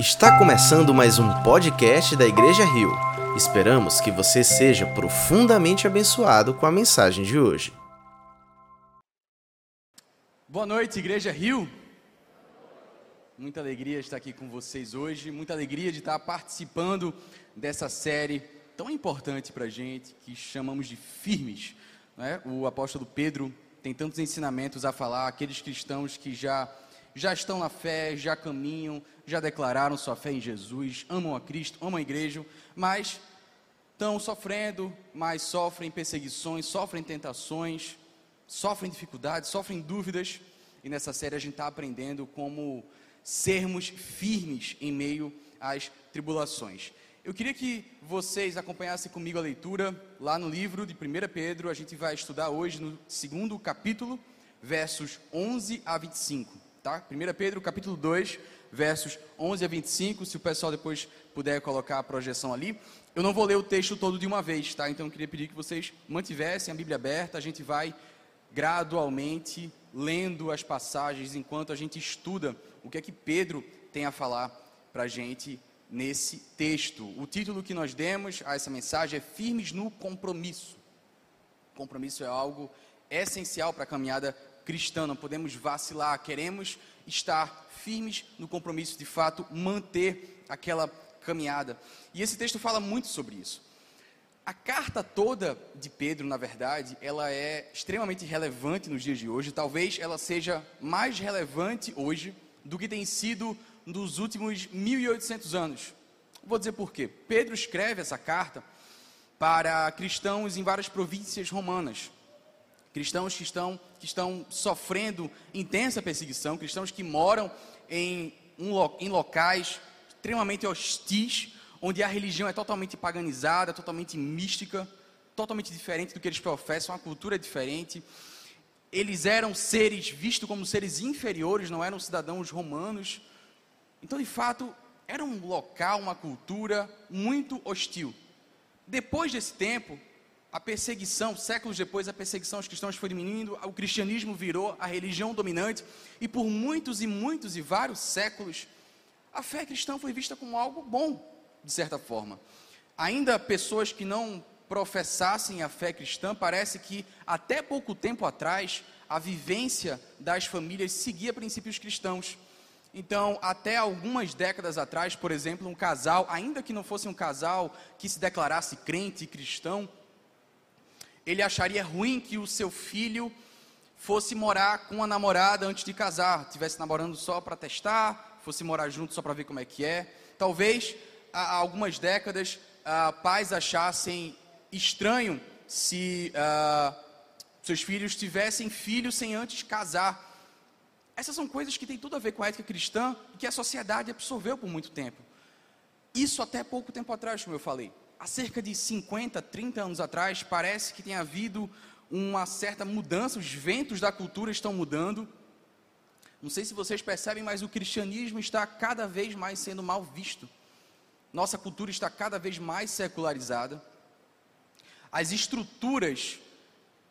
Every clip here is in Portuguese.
Está começando mais um podcast da Igreja Rio. Esperamos que você seja profundamente abençoado com a mensagem de hoje. Boa noite, Igreja Rio. Muita alegria estar aqui com vocês hoje, muita alegria de estar participando dessa série tão importante para a gente, que chamamos de Firmes. Né? O apóstolo Pedro tem tantos ensinamentos a falar, aqueles cristãos que já já estão na fé, já caminham, já declararam sua fé em Jesus, amam a Cristo, amam a igreja, mas estão sofrendo, mas sofrem perseguições, sofrem tentações, sofrem dificuldades, sofrem dúvidas. E nessa série a gente está aprendendo como sermos firmes em meio às tribulações. Eu queria que vocês acompanhassem comigo a leitura lá no livro de 1 Pedro. A gente vai estudar hoje no segundo capítulo, versos 11 a 25 tá? 1 Pedro capítulo 2, versos 11 a 25, se o pessoal depois puder colocar a projeção ali. Eu não vou ler o texto todo de uma vez, tá? Então eu queria pedir que vocês mantivessem a Bíblia aberta, a gente vai gradualmente lendo as passagens enquanto a gente estuda o que é que Pedro tem a falar para a gente nesse texto. O título que nós demos a essa mensagem é Firmes no Compromisso. Compromisso é algo essencial para a caminhada cristã, não podemos vacilar, queremos estar firmes no compromisso, de fato, manter aquela caminhada. E esse texto fala muito sobre isso. A carta toda de Pedro, na verdade, ela é extremamente relevante nos dias de hoje. Talvez ela seja mais relevante hoje do que tem sido nos últimos 1800 anos. Vou dizer por quê. Pedro escreve essa carta para cristãos em várias províncias romanas cristãos que estão, que estão sofrendo intensa perseguição, cristãos que moram em, um, em locais extremamente hostis, onde a religião é totalmente paganizada, totalmente mística, totalmente diferente do que eles professam, a cultura é diferente. Eles eram seres vistos como seres inferiores, não eram cidadãos romanos. Então, de fato, era um local, uma cultura muito hostil. Depois desse tempo, a perseguição, séculos depois, a perseguição aos cristãos foi diminuindo, o cristianismo virou a religião dominante, e por muitos e muitos e vários séculos, a fé cristã foi vista como algo bom, de certa forma. Ainda pessoas que não professassem a fé cristã, parece que até pouco tempo atrás, a vivência das famílias seguia princípios cristãos. Então, até algumas décadas atrás, por exemplo, um casal, ainda que não fosse um casal que se declarasse crente e cristão, ele acharia ruim que o seu filho fosse morar com a namorada antes de casar, estivesse namorando só para testar, fosse morar junto só para ver como é que é. Talvez há algumas décadas ah, pais achassem estranho se ah, seus filhos tivessem filhos sem antes casar. Essas são coisas que têm tudo a ver com a ética cristã e que a sociedade absorveu por muito tempo. Isso até pouco tempo atrás, como eu falei há cerca de 50, 30 anos atrás, parece que tem havido uma certa mudança, os ventos da cultura estão mudando. Não sei se vocês percebem, mas o cristianismo está cada vez mais sendo mal visto. Nossa cultura está cada vez mais secularizada. As estruturas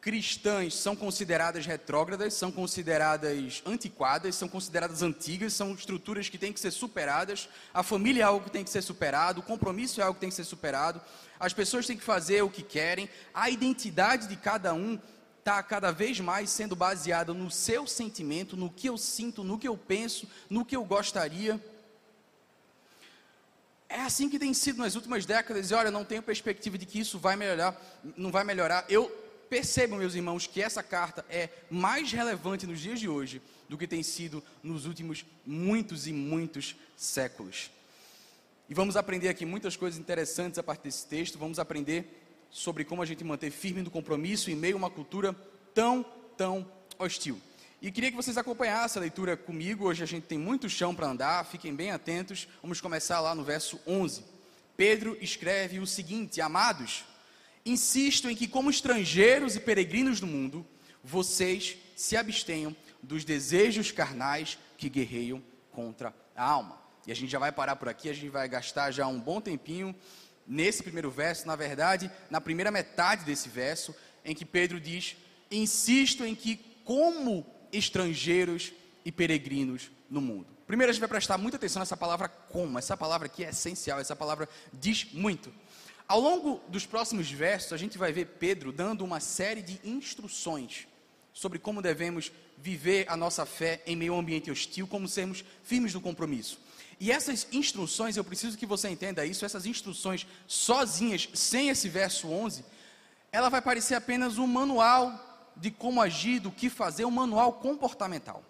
cristãs são consideradas retrógradas, são consideradas antiquadas, são consideradas antigas, são estruturas que têm que ser superadas. A família é algo que tem que ser superado, o compromisso é algo que tem que ser superado. As pessoas têm que fazer o que querem. A identidade de cada um está cada vez mais sendo baseada no seu sentimento, no que eu sinto, no que eu penso, no que eu gostaria. É assim que tem sido nas últimas décadas, e olha, não tenho perspectiva de que isso vai melhorar, não vai melhorar. Eu percebam, meus irmãos, que essa carta é mais relevante nos dias de hoje do que tem sido nos últimos muitos e muitos séculos. E vamos aprender aqui muitas coisas interessantes a partir desse texto. Vamos aprender sobre como a gente manter firme no compromisso em meio a uma cultura tão, tão hostil. E queria que vocês acompanhassem a leitura comigo. Hoje a gente tem muito chão para andar, fiquem bem atentos. Vamos começar lá no verso 11. Pedro escreve o seguinte: Amados, insisto em que, como estrangeiros e peregrinos do mundo, vocês se abstenham dos desejos carnais que guerreiam contra a alma. E a gente já vai parar por aqui, a gente vai gastar já um bom tempinho nesse primeiro verso, na verdade, na primeira metade desse verso, em que Pedro diz: Insisto em que, como estrangeiros e peregrinos no mundo. Primeiro, a gente vai prestar muita atenção nessa palavra como. Essa palavra aqui é essencial, essa palavra diz muito. Ao longo dos próximos versos, a gente vai ver Pedro dando uma série de instruções sobre como devemos viver a nossa fé em meio a um ambiente hostil, como sermos firmes no compromisso. E essas instruções, eu preciso que você entenda isso, essas instruções sozinhas, sem esse verso 11, ela vai parecer apenas um manual de como agir, do que fazer, um manual comportamental.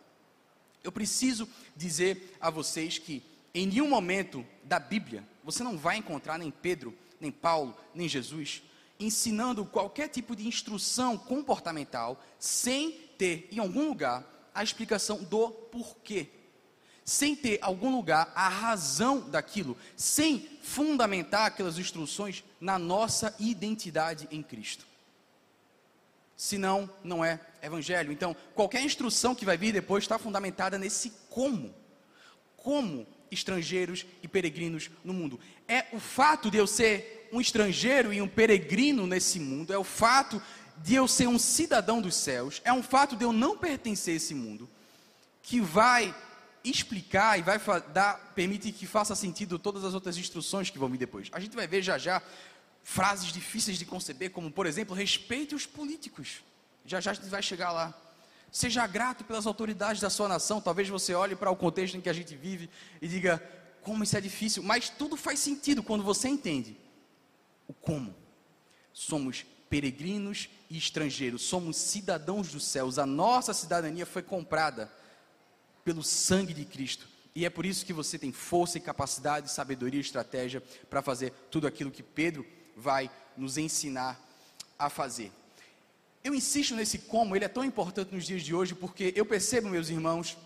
Eu preciso dizer a vocês que em nenhum momento da Bíblia você não vai encontrar nem Pedro, nem Paulo, nem Jesus ensinando qualquer tipo de instrução comportamental sem ter em algum lugar a explicação do porquê sem ter algum lugar a razão daquilo, sem fundamentar aquelas instruções na nossa identidade em Cristo. Senão, não é evangelho. Então, qualquer instrução que vai vir depois está fundamentada nesse como. Como estrangeiros e peregrinos no mundo. É o fato de eu ser um estrangeiro e um peregrino nesse mundo, é o fato de eu ser um cidadão dos céus, é um fato de eu não pertencer a esse mundo, que vai explicar e vai dar, permite que faça sentido todas as outras instruções que vão vir depois. A gente vai ver já já frases difíceis de conceber, como por exemplo, respeite os políticos. Já já a gente vai chegar lá. Seja grato pelas autoridades da sua nação. Talvez você olhe para o contexto em que a gente vive e diga como isso é difícil, mas tudo faz sentido quando você entende o como. Somos peregrinos e estrangeiros, somos cidadãos dos céus. A nossa cidadania foi comprada pelo sangue de Cristo. E é por isso que você tem força e capacidade, sabedoria e estratégia para fazer tudo aquilo que Pedro vai nos ensinar a fazer. Eu insisto nesse como, ele é tão importante nos dias de hoje, porque eu percebo, meus irmãos,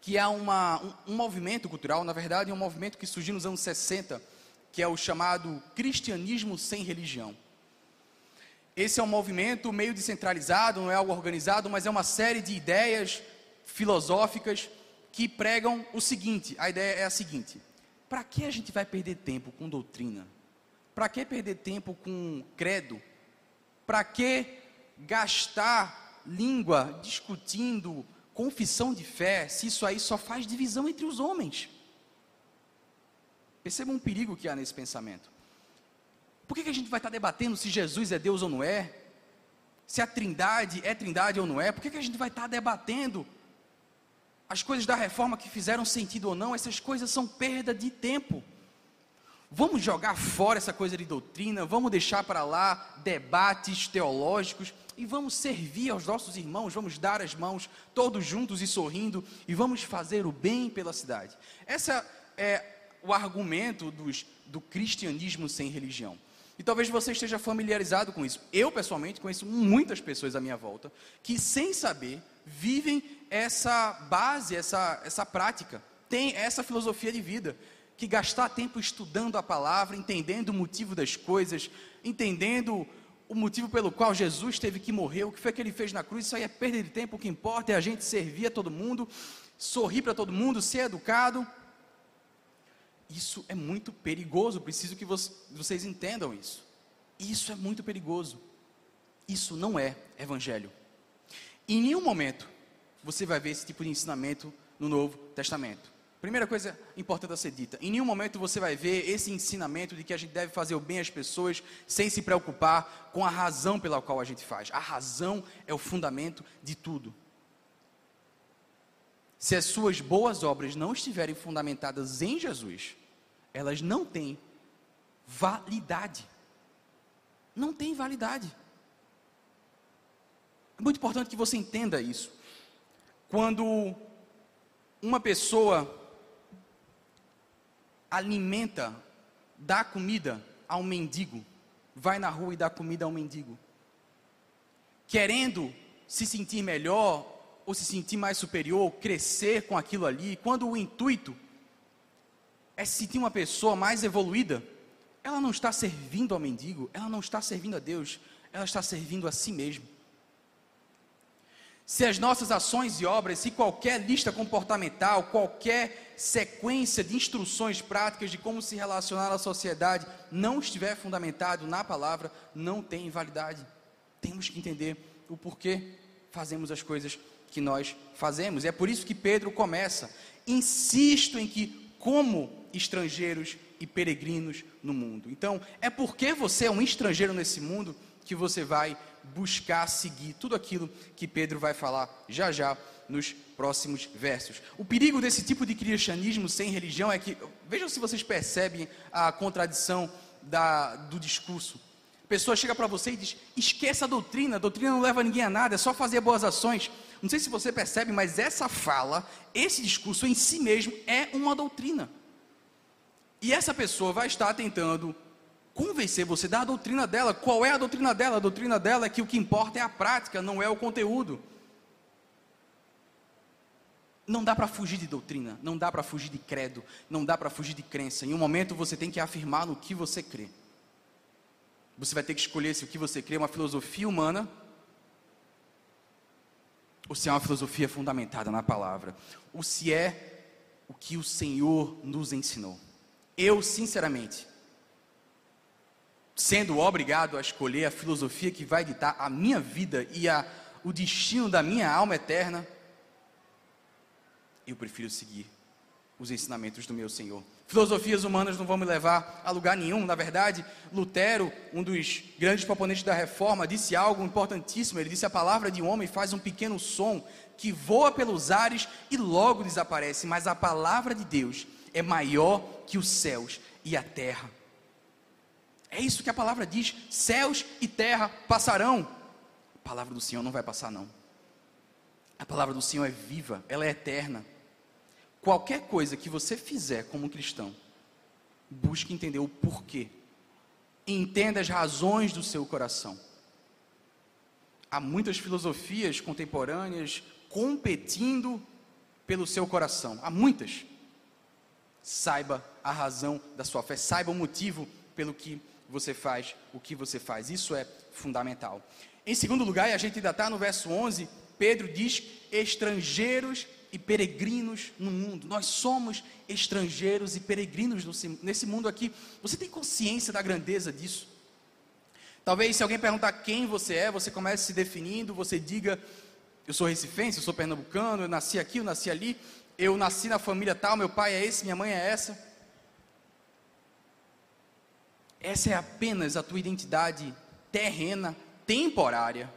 que há uma, um, um movimento cultural, na verdade, é um movimento que surgiu nos anos 60, que é o chamado cristianismo sem religião. Esse é um movimento meio descentralizado, não é algo organizado, mas é uma série de ideias filosóficas que pregam o seguinte: a ideia é a seguinte: para que a gente vai perder tempo com doutrina? Para que perder tempo com credo? Para que gastar língua discutindo confissão de fé, se isso aí só faz divisão entre os homens? Perceba um perigo que há nesse pensamento. Por que, que a gente vai estar debatendo se Jesus é Deus ou não é? Se a trindade é trindade ou não é? Por que, que a gente vai estar debatendo as coisas da reforma que fizeram sentido ou não, essas coisas são perda de tempo. Vamos jogar fora essa coisa de doutrina, vamos deixar para lá debates teológicos e vamos servir aos nossos irmãos, vamos dar as mãos todos juntos e sorrindo e vamos fazer o bem pela cidade. Esse é o argumento dos, do cristianismo sem religião. E talvez você esteja familiarizado com isso. Eu, pessoalmente, conheço muitas pessoas à minha volta que, sem saber, vivem essa base, essa, essa prática, tem essa filosofia de vida, que gastar tempo estudando a palavra, entendendo o motivo das coisas, entendendo o motivo pelo qual Jesus teve que morrer, o que foi que ele fez na cruz, isso aí é perda de tempo, o que importa é a gente servir a todo mundo, sorrir para todo mundo, ser educado. Isso é muito perigoso, preciso que vocês entendam isso. Isso é muito perigoso. Isso não é evangelho. Em nenhum momento você vai ver esse tipo de ensinamento no Novo Testamento. Primeira coisa importante a ser dita: em nenhum momento você vai ver esse ensinamento de que a gente deve fazer o bem às pessoas sem se preocupar com a razão pela qual a gente faz. A razão é o fundamento de tudo. Se as suas boas obras não estiverem fundamentadas em Jesus, elas não têm validade. Não tem validade. É muito importante que você entenda isso. Quando uma pessoa alimenta, dá comida a um mendigo, vai na rua e dá comida a um mendigo, querendo se sentir melhor ou se sentir mais superior, crescer com aquilo ali, quando o intuito é se sentir uma pessoa mais evoluída, ela não está servindo ao mendigo, ela não está servindo a Deus, ela está servindo a si mesma se as nossas ações e obras, se qualquer lista comportamental, qualquer sequência de instruções práticas de como se relacionar à sociedade não estiver fundamentado na palavra, não tem validade. Temos que entender o porquê fazemos as coisas que nós fazemos. E é por isso que Pedro começa. Insisto em que, como estrangeiros e peregrinos no mundo. Então, é porque você é um estrangeiro nesse mundo que você vai buscar seguir tudo aquilo que Pedro vai falar já já nos próximos versos. O perigo desse tipo de cristianismo sem religião é que, vejam se vocês percebem a contradição da, do discurso. A pessoa chega para você e diz: esqueça a doutrina, a doutrina não leva ninguém a nada, é só fazer boas ações. Não sei se você percebe, mas essa fala, esse discurso em si mesmo é uma doutrina. E essa pessoa vai estar tentando convencer você da doutrina dela. Qual é a doutrina dela? A doutrina dela é que o que importa é a prática, não é o conteúdo. Não dá para fugir de doutrina, não dá para fugir de credo, não dá para fugir de crença. Em um momento você tem que afirmar no que você crê. Você vai ter que escolher se o que você crê é uma filosofia humana ou se é uma filosofia fundamentada na palavra, ou se é o que o Senhor nos ensinou. Eu, sinceramente, sendo obrigado a escolher a filosofia que vai ditar a minha vida e a, o destino da minha alma eterna, eu prefiro seguir os ensinamentos do meu Senhor. Filosofias humanas não vão me levar a lugar nenhum. Na verdade, Lutero, um dos grandes proponentes da reforma, disse algo importantíssimo. Ele disse: A palavra de um homem faz um pequeno som que voa pelos ares e logo desaparece, mas a palavra de Deus é maior que os céus e a terra. É isso que a palavra diz: céus e terra passarão. A palavra do Senhor não vai passar, não. A palavra do Senhor é viva, ela é eterna. Qualquer coisa que você fizer como cristão, busque entender o porquê. Entenda as razões do seu coração. Há muitas filosofias contemporâneas competindo pelo seu coração. Há muitas saiba a razão da sua fé, saiba o motivo pelo que você faz o que você faz. Isso é fundamental. Em segundo lugar, e a gente ainda está no verso 11, Pedro diz: estrangeiros e peregrinos no mundo. Nós somos estrangeiros e peregrinos nesse mundo aqui. Você tem consciência da grandeza disso? Talvez se alguém perguntar quem você é, você comece se definindo, você diga: Eu sou recifense, eu sou pernambucano, eu nasci aqui, eu nasci ali eu nasci na família tal, meu pai é esse, minha mãe é essa. Essa é apenas a tua identidade terrena, temporária.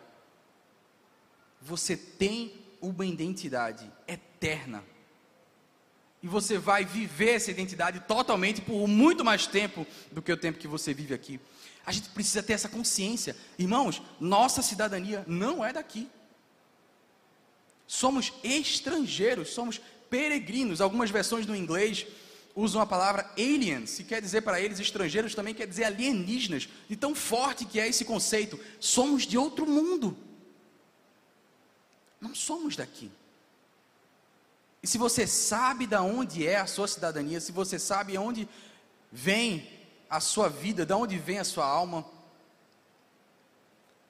Você tem uma identidade eterna. E você vai viver essa identidade totalmente por muito mais tempo do que o tempo que você vive aqui. A gente precisa ter essa consciência. Irmãos, nossa cidadania não é daqui. Somos estrangeiros, somos peregrinos. Algumas versões no inglês usam a palavra aliens, que quer dizer para eles estrangeiros, também quer dizer alienígenas. De tão forte que é esse conceito. Somos de outro mundo. Não somos daqui. E se você sabe de onde é a sua cidadania, se você sabe onde vem a sua vida, de onde vem a sua alma,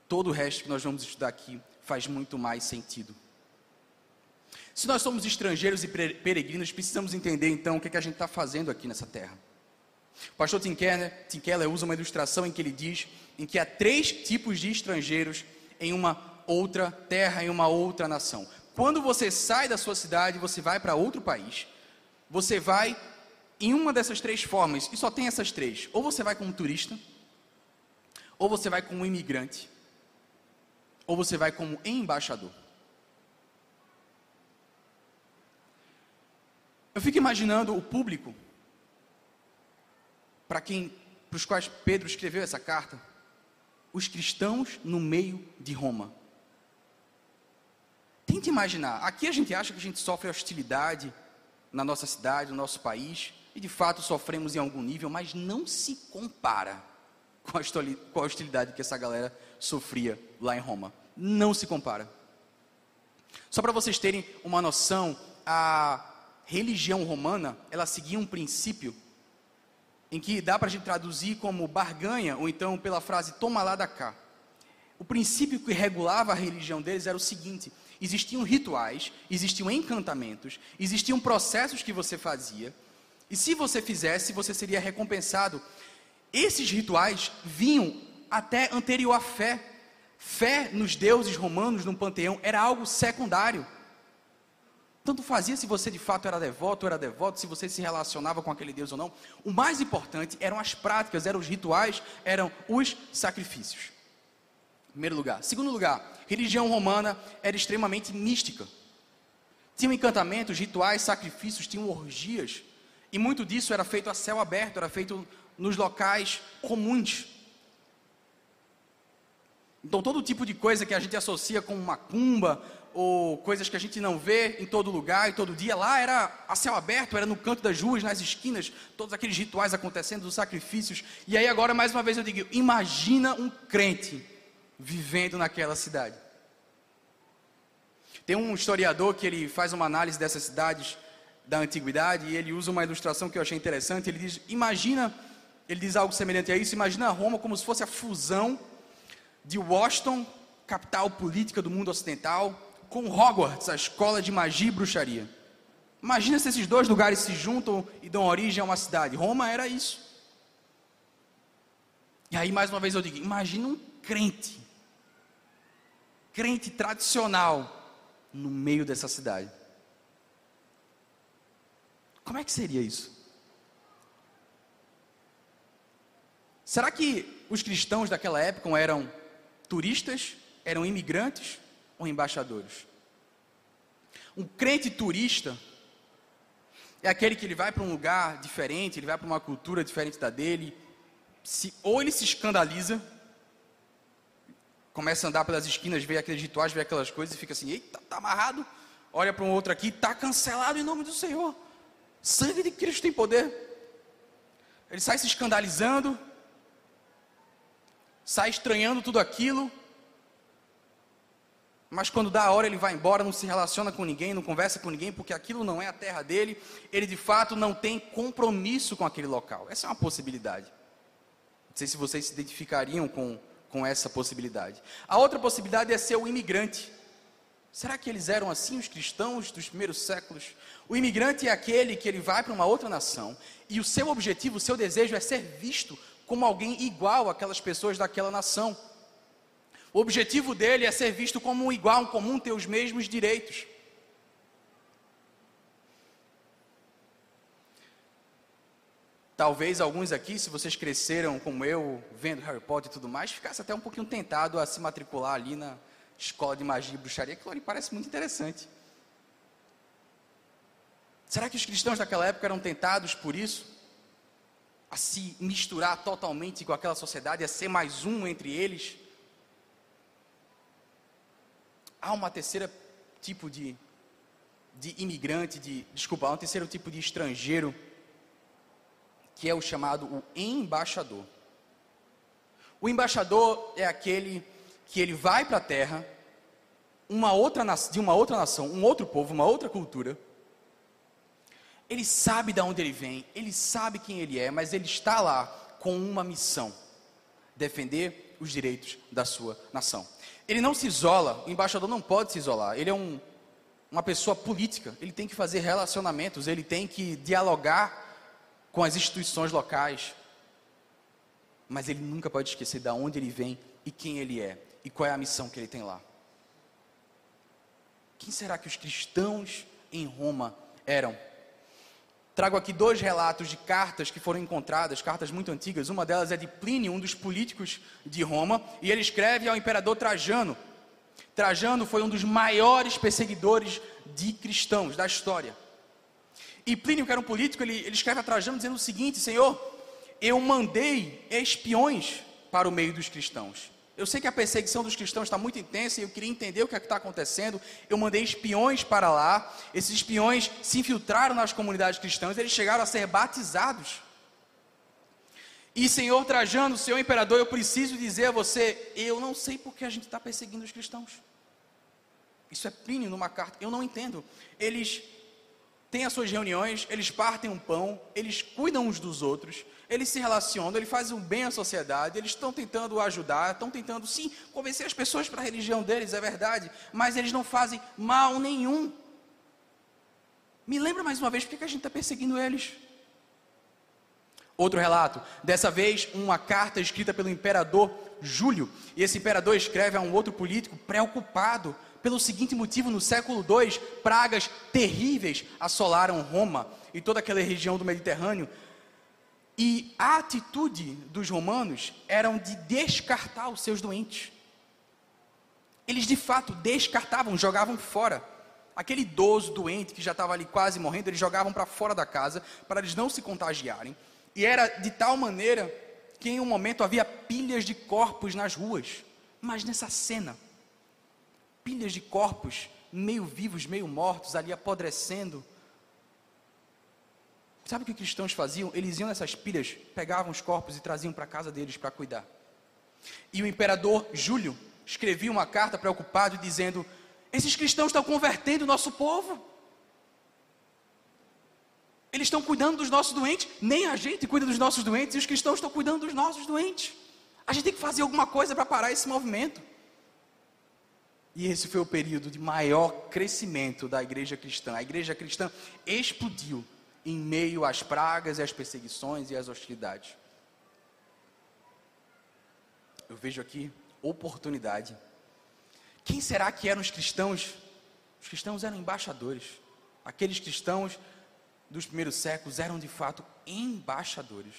todo o resto que nós vamos estudar aqui faz muito mais sentido. Se nós somos estrangeiros e peregrinos, precisamos entender então o que, é que a gente está fazendo aqui nessa terra. O pastor Tim Keller, Tim Keller usa uma ilustração em que ele diz em que há três tipos de estrangeiros em uma outra terra, em uma outra nação. Quando você sai da sua cidade, você vai para outro país, você vai em uma dessas três formas, e só tem essas três: ou você vai como turista, ou você vai como imigrante, ou você vai como embaixador. Eu fico imaginando o público para quem, para os quais Pedro escreveu essa carta, os cristãos no meio de Roma. Tente imaginar, aqui a gente acha que a gente sofre hostilidade na nossa cidade, no nosso país, e de fato sofremos em algum nível, mas não se compara com a hostilidade que essa galera sofria lá em Roma. Não se compara. Só para vocês terem uma noção, a religião romana, ela seguia um princípio em que dá para a gente traduzir como barganha, ou então pela frase toma lá da cá. O princípio que regulava a religião deles era o seguinte: existiam rituais, existiam encantamentos, existiam processos que você fazia, e se você fizesse, você seria recompensado. Esses rituais vinham até anterior à fé. Fé nos deuses romanos, no panteão, era algo secundário. Tanto fazia se você de fato era devoto ou era devoto, se você se relacionava com aquele Deus ou não. O mais importante eram as práticas, eram os rituais, eram os sacrifícios. Primeiro lugar. Segundo lugar, religião romana era extremamente mística. Tinham encantamentos, rituais, sacrifícios, tinham orgias. E muito disso era feito a céu aberto, era feito nos locais comuns. Então, todo tipo de coisa que a gente associa com macumba, ou coisas que a gente não vê em todo lugar e todo dia, lá era a céu aberto, era no canto das ruas, nas esquinas, todos aqueles rituais acontecendo, os sacrifícios. E aí, agora, mais uma vez, eu digo: imagina um crente vivendo naquela cidade. Tem um historiador que ele faz uma análise dessas cidades da antiguidade e ele usa uma ilustração que eu achei interessante. Ele diz: imagina, ele diz algo semelhante a isso. Imagina Roma como se fosse a fusão de Washington, capital política do mundo ocidental, com Hogwarts, a escola de magia e bruxaria. Imagina se esses dois lugares se juntam e dão origem a uma cidade. Roma era isso. E aí, mais uma vez, eu digo: imagina um crente, crente tradicional, no meio dessa cidade. Como é que seria isso? Será que os cristãos daquela época eram turistas, eram imigrantes ou embaixadores? Um crente turista é aquele que ele vai para um lugar diferente, ele vai para uma cultura diferente da dele, se, ou ele se escandaliza, começa a andar pelas esquinas, vê aqueles rituais, vê aquelas coisas e fica assim: eita, está amarrado. Olha para um outro aqui, está cancelado em nome do Senhor. Sangue de Cristo tem poder. Ele sai se escandalizando, sai estranhando tudo aquilo, mas quando dá a hora ele vai embora, não se relaciona com ninguém, não conversa com ninguém, porque aquilo não é a terra dele, ele de fato não tem compromisso com aquele local. Essa é uma possibilidade. Não sei se vocês se identificariam com, com essa possibilidade. A outra possibilidade é ser o imigrante. Será que eles eram assim, os cristãos dos primeiros séculos? O imigrante é aquele que ele vai para uma outra nação e o seu objetivo, o seu desejo é ser visto como alguém igual àquelas pessoas daquela nação. O objetivo dele é ser visto como um igual, um comum, ter os mesmos direitos. Talvez alguns aqui, se vocês cresceram como eu, vendo Harry Potter e tudo mais, ficasse até um pouquinho tentado a se matricular ali na escola de magia e bruxaria, que ali parece muito interessante. Será que os cristãos daquela época eram tentados por isso? A se misturar totalmente com aquela sociedade, a ser mais um entre eles? há uma terceira tipo de, de imigrante, de, desculpa, há um terceiro tipo de estrangeiro, que é o chamado o embaixador. O embaixador é aquele que ele vai para a terra, uma outra, de uma outra nação, um outro povo, uma outra cultura. Ele sabe de onde ele vem, ele sabe quem ele é, mas ele está lá com uma missão: defender os direitos da sua nação. Ele não se isola, o embaixador não pode se isolar. Ele é um, uma pessoa política, ele tem que fazer relacionamentos, ele tem que dialogar com as instituições locais. Mas ele nunca pode esquecer de onde ele vem e quem ele é e qual é a missão que ele tem lá. Quem será que os cristãos em Roma eram? Trago aqui dois relatos de cartas que foram encontradas, cartas muito antigas. Uma delas é de Plínio, um dos políticos de Roma, e ele escreve ao imperador Trajano. Trajano foi um dos maiores perseguidores de cristãos da história. E Plínio, que era um político, ele, ele escreve a Trajano dizendo o seguinte: Senhor, eu mandei espiões para o meio dos cristãos. Eu sei que a perseguição dos cristãos está muito intensa e eu queria entender o que é está acontecendo. Eu mandei espiões para lá. Esses espiões se infiltraram nas comunidades cristãs. Eles chegaram a ser batizados. E Senhor Trajano, Senhor Imperador, eu preciso dizer a você: eu não sei por que a gente está perseguindo os cristãos. Isso é Plínio numa carta. Eu não entendo. Eles têm as suas reuniões, eles partem um pão, eles cuidam uns dos outros, eles se relacionam, eles fazem um bem à sociedade, eles estão tentando ajudar, estão tentando sim convencer as pessoas para a religião deles, é verdade, mas eles não fazem mal nenhum. Me lembra mais uma vez por que a gente está perseguindo eles? Outro relato, dessa vez uma carta escrita pelo imperador Júlio. E esse imperador escreve a um outro político preocupado pelo seguinte motivo: no século II, pragas terríveis assolaram Roma e toda aquela região do Mediterrâneo. E a atitude dos romanos era de descartar os seus doentes. Eles de fato descartavam, jogavam fora. Aquele idoso doente que já estava ali quase morrendo, eles jogavam para fora da casa para eles não se contagiarem. E era de tal maneira que em um momento havia pilhas de corpos nas ruas. Mas nessa cena, pilhas de corpos, meio vivos, meio mortos, ali apodrecendo. Sabe o que os cristãos faziam? Eles iam nessas pilhas, pegavam os corpos e traziam para casa deles para cuidar. E o imperador Júlio escrevia uma carta preocupado dizendo: Esses cristãos estão convertendo o nosso povo. Eles estão cuidando dos nossos doentes, nem a gente cuida dos nossos doentes, e os cristãos estão cuidando dos nossos doentes. A gente tem que fazer alguma coisa para parar esse movimento. E esse foi o período de maior crescimento da igreja cristã. A igreja cristã explodiu em meio às pragas e às perseguições e às hostilidades. Eu vejo aqui oportunidade. Quem será que eram os cristãos? Os cristãos eram embaixadores. Aqueles cristãos dos primeiros séculos eram de fato embaixadores.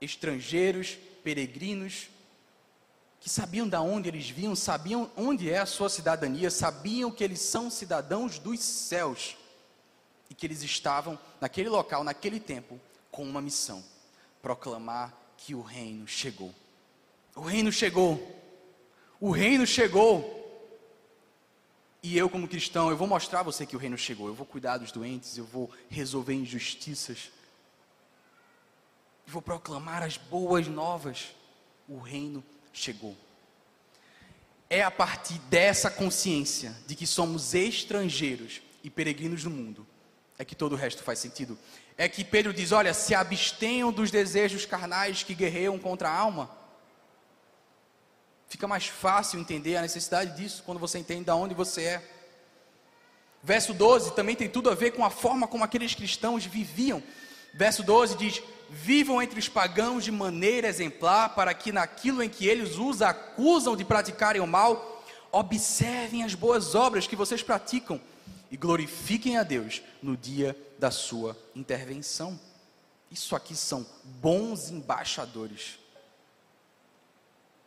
Estrangeiros, peregrinos, que sabiam de onde eles vinham, sabiam onde é a sua cidadania, sabiam que eles são cidadãos dos céus e que eles estavam naquele local, naquele tempo, com uma missão: proclamar que o reino chegou. O reino chegou. O reino chegou. E eu, como cristão, eu vou mostrar a você que o reino chegou. Eu vou cuidar dos doentes, eu vou resolver injustiças. Eu vou proclamar as boas novas. O reino chegou. É a partir dessa consciência de que somos estrangeiros e peregrinos no mundo é que todo o resto faz sentido. É que Pedro diz: olha, se abstenham dos desejos carnais que guerreiam contra a alma. Fica mais fácil entender a necessidade disso quando você entende de onde você é. Verso 12 também tem tudo a ver com a forma como aqueles cristãos viviam. Verso 12 diz: Vivam entre os pagãos de maneira exemplar, para que naquilo em que eles os acusam de praticarem o mal, observem as boas obras que vocês praticam e glorifiquem a Deus no dia da sua intervenção. Isso aqui são bons embaixadores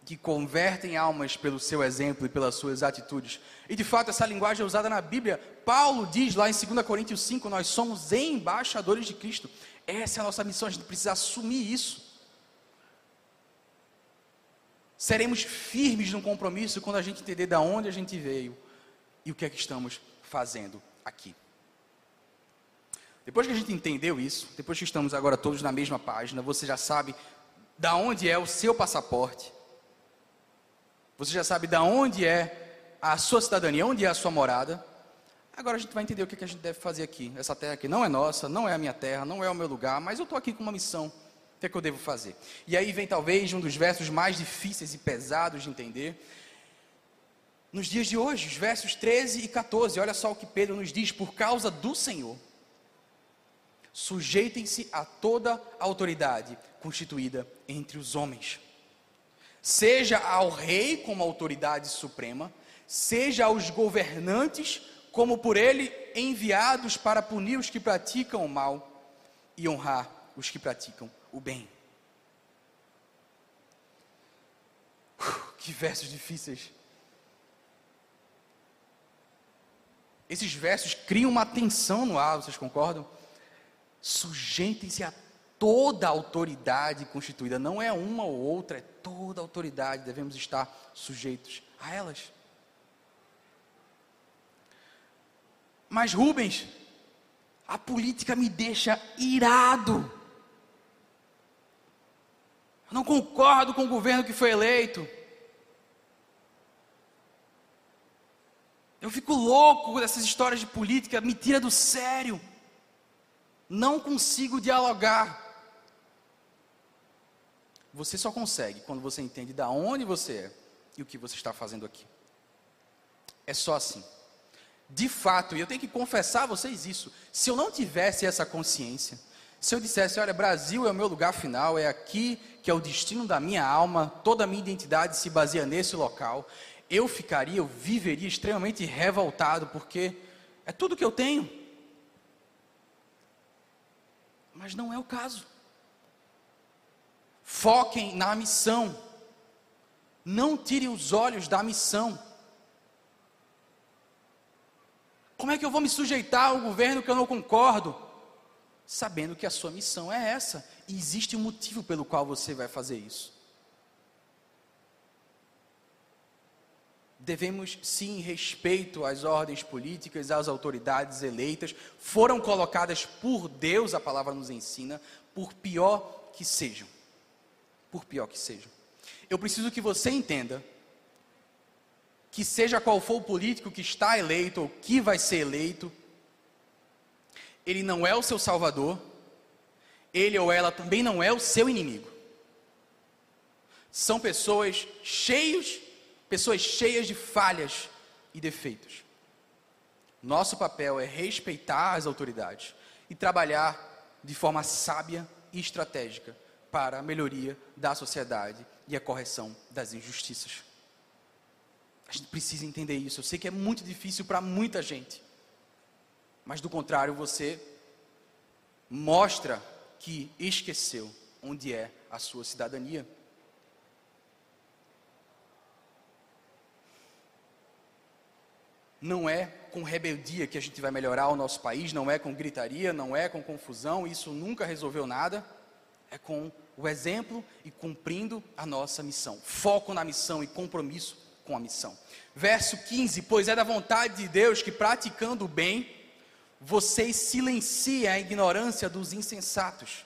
que convertem almas pelo seu exemplo e pelas suas atitudes. E de fato, essa linguagem é usada na Bíblia. Paulo diz lá em 2 Coríntios 5: Nós somos embaixadores de Cristo. Essa é a nossa missão, a gente precisa assumir isso. Seremos firmes no compromisso quando a gente entender de onde a gente veio e o que é que estamos fazendo aqui. Depois que a gente entendeu isso, depois que estamos agora todos na mesma página, você já sabe da onde é o seu passaporte. Você já sabe da onde é a sua cidadania, onde é a sua morada. Agora a gente vai entender o que a gente deve fazer aqui. Essa terra aqui não é nossa, não é a minha terra, não é o meu lugar, mas eu estou aqui com uma missão. O que é que eu devo fazer? E aí vem talvez um dos versos mais difíceis e pesados de entender, nos dias de hoje, os versos 13 e 14, olha só o que Pedro nos diz: por causa do Senhor, sujeitem-se a toda a autoridade constituída entre os homens, seja ao rei como autoridade suprema, seja aos governantes como por ele enviados para punir os que praticam o mal e honrar os que praticam o bem. Uh, que versos difíceis. Esses versos criam uma tensão no ar, vocês concordam? Sujeitem-se a toda a autoridade constituída, não é uma ou outra, é toda a autoridade, devemos estar sujeitos a elas. Mas Rubens, a política me deixa irado. Eu não concordo com o governo que foi eleito. Eu fico louco dessas histórias de política, me tira do sério. Não consigo dialogar. Você só consegue quando você entende da onde você é e o que você está fazendo aqui. É só assim. De fato, e eu tenho que confessar a vocês isso, se eu não tivesse essa consciência, Se eu dissesse, olha, Brasil é o meu lugar final, é aqui que é o destino da minha alma, toda a minha identidade se baseia nesse local, eu ficaria, eu viveria extremamente revoltado, porque é tudo que eu tenho. Mas não é o caso. Foquem na missão. Não tirem os olhos da missão. Como é que eu vou me sujeitar ao governo que eu não concordo? Sabendo que a sua missão é essa, e existe um motivo pelo qual você vai fazer isso. Devemos sim respeito às ordens políticas, às autoridades eleitas, foram colocadas por Deus, a palavra nos ensina, por pior que sejam. Por pior que sejam. Eu preciso que você entenda que seja qual for o político que está eleito ou que vai ser eleito, ele não é o seu salvador, ele ou ela também não é o seu inimigo. São pessoas cheios pessoas cheias de falhas e defeitos. Nosso papel é respeitar as autoridades e trabalhar de forma sábia e estratégica para a melhoria da sociedade e a correção das injustiças. A gente precisa entender isso. Eu sei que é muito difícil para muita gente, mas do contrário, você mostra que esqueceu onde é a sua cidadania. Não é com rebeldia que a gente vai melhorar o nosso país, não é com gritaria, não é com confusão, isso nunca resolveu nada. É com o exemplo e cumprindo a nossa missão. Foco na missão e compromisso com a missão. Verso 15: Pois é da vontade de Deus que, praticando o bem, vocês silenciem a ignorância dos insensatos.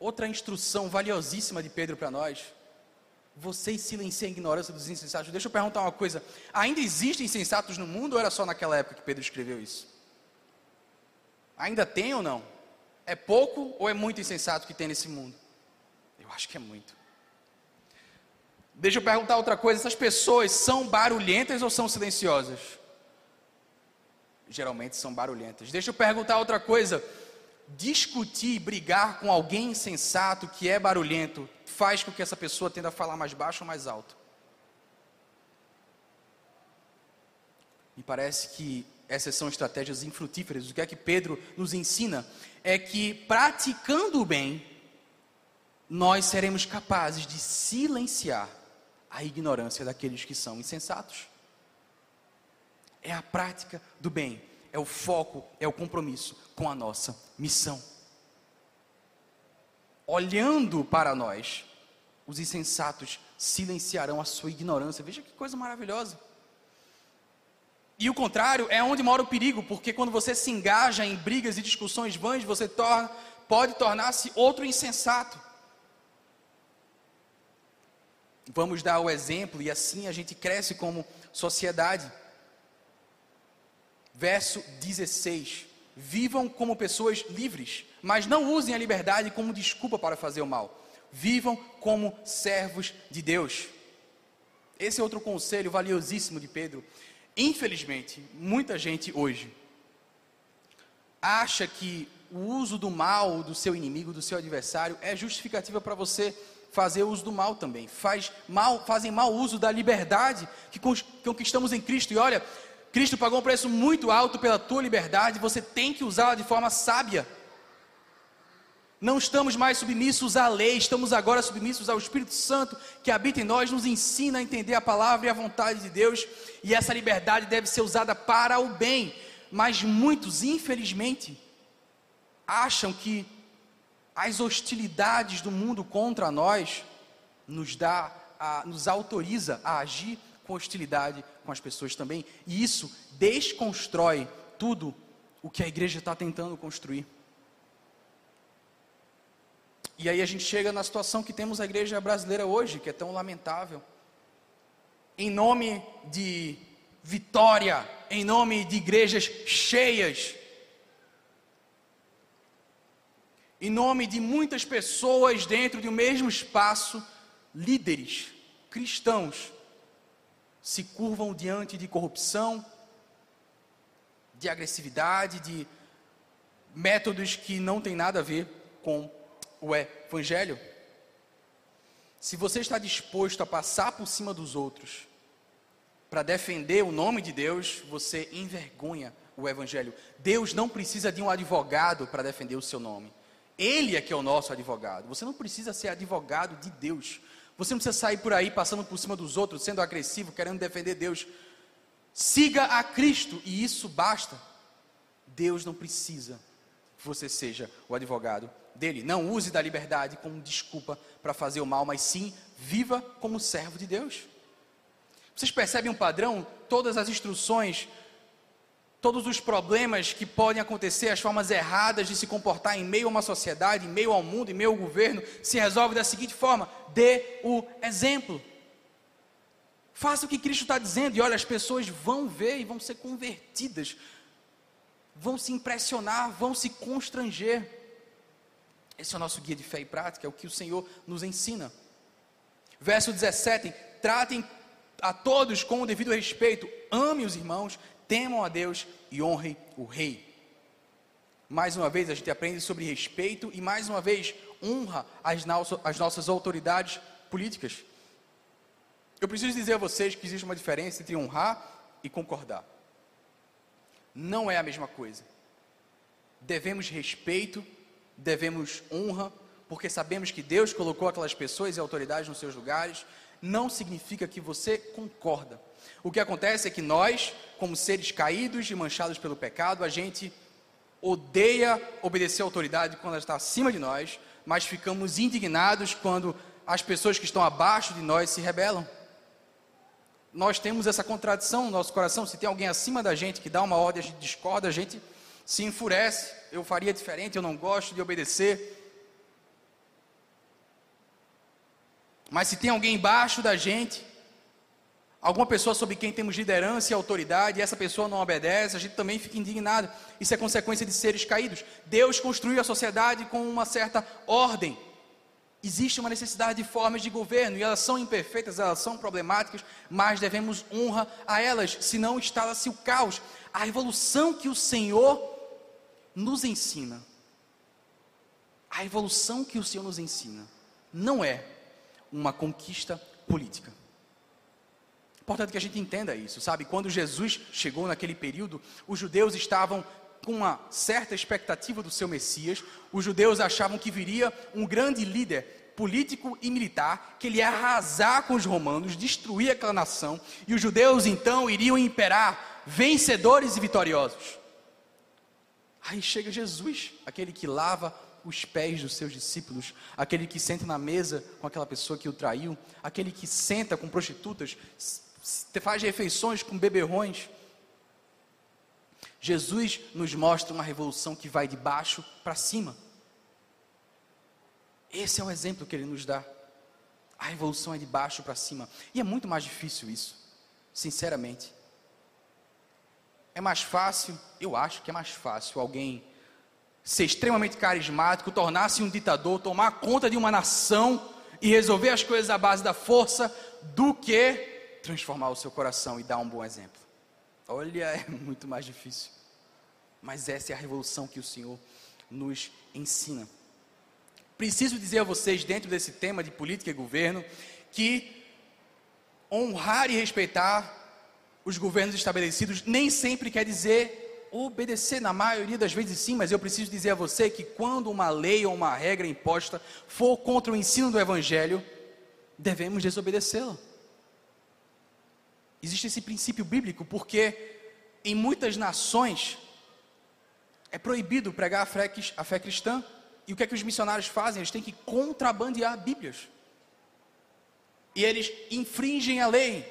Outra instrução valiosíssima de Pedro para nós vocês silenciam a ignorância dos insensatos. Deixa eu perguntar uma coisa: ainda existem insensatos no mundo ou era só naquela época que Pedro escreveu isso? Ainda tem ou não? É pouco ou é muito insensato que tem nesse mundo? Eu acho que é muito. Deixa eu perguntar outra coisa: essas pessoas são barulhentas ou são silenciosas? Geralmente são barulhentas. Deixa eu perguntar outra coisa: discutir, brigar com alguém insensato que é barulhento, faz com que essa pessoa tenda a falar mais baixo ou mais alto. Me parece que essas são estratégias infrutíferas. O que é que Pedro nos ensina é que praticando o bem, nós seremos capazes de silenciar a ignorância daqueles que são insensatos. É a prática do bem é o foco, é o compromisso com a nossa missão. Olhando para nós, os insensatos silenciarão a sua ignorância. Veja que coisa maravilhosa. E o contrário é onde mora o perigo, porque quando você se engaja em brigas e discussões vãs, você torna, pode tornar-se outro insensato. Vamos dar o exemplo e assim a gente cresce como sociedade. Verso 16: Vivam como pessoas livres, mas não usem a liberdade como desculpa para fazer o mal. Vivam como servos de Deus. Esse é outro conselho valiosíssimo de Pedro. Infelizmente, muita gente hoje acha que o uso do mal do seu inimigo, do seu adversário, é justificativa para você fazer uso do mal também. Faz mal, fazem mau uso da liberdade que conquistamos em Cristo. E olha, Cristo pagou um preço muito alto pela tua liberdade, você tem que usá-la de forma sábia. Não estamos mais submissos à lei, estamos agora submissos ao Espírito Santo que habita em nós, nos ensina a entender a palavra e a vontade de Deus, e essa liberdade deve ser usada para o bem. Mas muitos, infelizmente, acham que as hostilidades do mundo contra nós nos dá, a, nos autoriza a agir com hostilidade com as pessoas também, e isso desconstrói tudo o que a igreja está tentando construir. E aí a gente chega na situação que temos a igreja brasileira hoje, que é tão lamentável. Em nome de vitória, em nome de igrejas cheias, em nome de muitas pessoas dentro de um mesmo espaço, líderes cristãos se curvam diante de corrupção, de agressividade, de métodos que não têm nada a ver com o Evangelho. Se você está disposto a passar por cima dos outros para defender o nome de Deus, você envergonha o Evangelho. Deus não precisa de um advogado para defender o seu nome. Ele é que é o nosso advogado. Você não precisa ser advogado de Deus. Você não precisa sair por aí passando por cima dos outros, sendo agressivo, querendo defender Deus. Siga a Cristo e isso basta. Deus não precisa que você seja o advogado dele. Não use da liberdade como desculpa para fazer o mal, mas sim viva como servo de Deus. Vocês percebem um padrão? Todas as instruções, todos os problemas que podem acontecer, as formas erradas de se comportar em meio a uma sociedade, em meio ao mundo, em meio ao governo, se resolve da seguinte forma: dê o exemplo. Faça o que Cristo está dizendo, e olha, as pessoas vão ver e vão ser convertidas, vão se impressionar, vão se constranger. Esse é o nosso guia de fé e prática, é o que o Senhor nos ensina. Verso 17: tratem a todos com o devido respeito, ame os irmãos, temam a Deus e honrem o Rei. Mais uma vez a gente aprende sobre respeito e mais uma vez honra as, as nossas autoridades políticas. Eu preciso dizer a vocês que existe uma diferença entre honrar e concordar. Não é a mesma coisa. Devemos respeito, devemos honra, porque sabemos que Deus colocou aquelas pessoas e autoridades nos seus lugares, não significa que você concorda. O que acontece é que nós, como seres caídos e manchados pelo pecado, a gente odeia obedecer a autoridade quando ela está acima de nós, mas ficamos indignados quando as pessoas que estão abaixo de nós se rebelam. Nós temos essa contradição no nosso coração. Se tem alguém acima da gente que dá uma ordem, a gente discorda, a gente se enfurece. Eu faria diferente, eu não gosto de obedecer. Mas se tem alguém embaixo da gente, alguma pessoa sobre quem temos liderança e autoridade, e essa pessoa não obedece, a gente também fica indignado. Isso é consequência de seres caídos. Deus construiu a sociedade com uma certa ordem. Existe uma necessidade de formas de governo, e elas são imperfeitas, elas são problemáticas, mas devemos honra a elas, senão instala-se o caos. A revolução que o Senhor nos ensina, a evolução que o Senhor nos ensina, não é uma conquista política. Importante que a gente entenda isso, sabe? Quando Jesus chegou naquele período, os judeus estavam com uma certa expectativa do seu Messias. Os judeus achavam que viria um grande líder político e militar, que ele ia arrasar com os romanos, destruir aquela nação, e os judeus então iriam imperar, vencedores e vitoriosos. Aí chega Jesus, aquele que lava os pés dos seus discípulos, aquele que senta na mesa com aquela pessoa que o traiu, aquele que senta com prostitutas, faz refeições com beberrões. Jesus nos mostra uma revolução que vai de baixo para cima. Esse é o exemplo que ele nos dá. A revolução é de baixo para cima. E é muito mais difícil isso, sinceramente. É mais fácil, eu acho que é mais fácil alguém ser extremamente carismático, tornar-se um ditador, tomar conta de uma nação e resolver as coisas à base da força, do que transformar o seu coração e dar um bom exemplo. Olha, é muito mais difícil. Mas essa é a revolução que o Senhor nos ensina. Preciso dizer a vocês, dentro desse tema de política e governo, que honrar e respeitar os governos estabelecidos nem sempre quer dizer obedecer na maioria das vezes sim, mas eu preciso dizer a você que quando uma lei ou uma regra imposta for contra o ensino do evangelho, devemos desobedecê-la. Existe esse princípio bíblico porque em muitas nações é proibido pregar a fé, a fé cristã. E o que é que os missionários fazem? Eles têm que contrabandear Bíblias. E eles infringem a lei.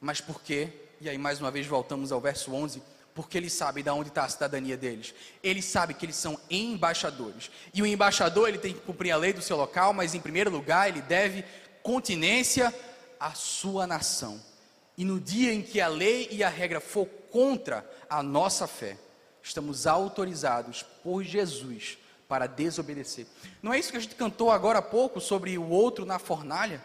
Mas por quê? E aí mais uma vez voltamos ao verso 11 porque eles sabem de onde está a cidadania deles. Eles sabem que eles são embaixadores. E o embaixador ele tem que cumprir a lei do seu local, mas em primeiro lugar ele deve continência à sua nação. E no dia em que a lei e a regra for contra a nossa fé, estamos autorizados por Jesus para desobedecer. Não é isso que a gente cantou agora há pouco sobre o outro na fornalha?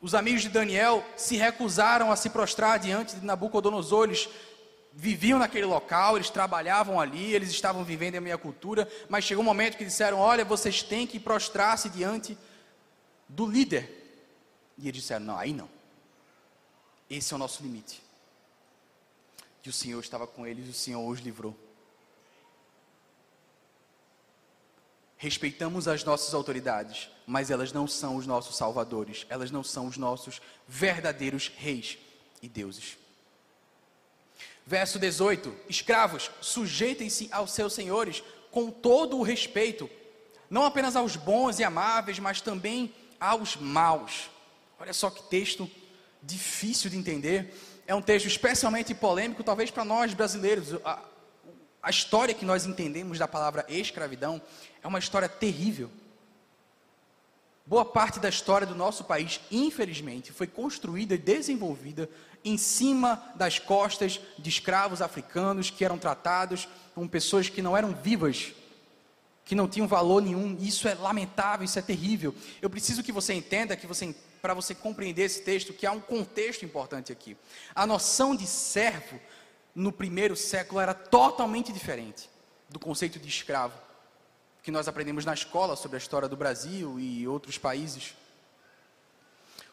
Os amigos de Daniel se recusaram a se prostrar diante de Nabucodonosor, eles viviam naquele local, eles trabalhavam ali, eles estavam vivendo a minha cultura, mas chegou um momento que disseram: Olha, vocês têm que prostrar-se diante do líder. E eles disseram: Não, aí não. Esse é o nosso limite. E o Senhor estava com eles e o Senhor os livrou. Respeitamos as nossas autoridades, mas elas não são os nossos salvadores, elas não são os nossos verdadeiros reis e deuses. Verso 18: Escravos, sujeitem-se aos seus senhores com todo o respeito, não apenas aos bons e amáveis, mas também aos maus. Olha só que texto difícil de entender. É um texto especialmente polêmico, talvez para nós brasileiros. A, a história que nós entendemos da palavra escravidão é uma história terrível. Boa parte da história do nosso país, infelizmente, foi construída e desenvolvida em cima das costas de escravos africanos que eram tratados como pessoas que não eram vivas, que não tinham valor nenhum. Isso é lamentável, isso é terrível. Eu preciso que você entenda, que você para você compreender esse texto, que há um contexto importante aqui. A noção de servo no primeiro século era totalmente diferente do conceito de escravo que nós aprendemos na escola sobre a história do Brasil e outros países.